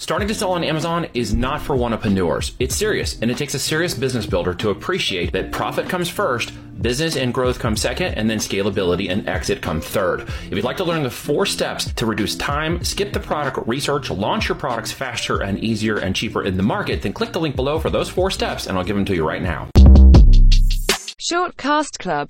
Starting to sell on Amazon is not for wannapreneurs. It's serious, and it takes a serious business builder to appreciate that profit comes first, business and growth come second, and then scalability and exit come third. If you'd like to learn the four steps to reduce time, skip the product research, launch your products faster and easier and cheaper in the market, then click the link below for those four steps, and I'll give them to you right now. Shortcast Club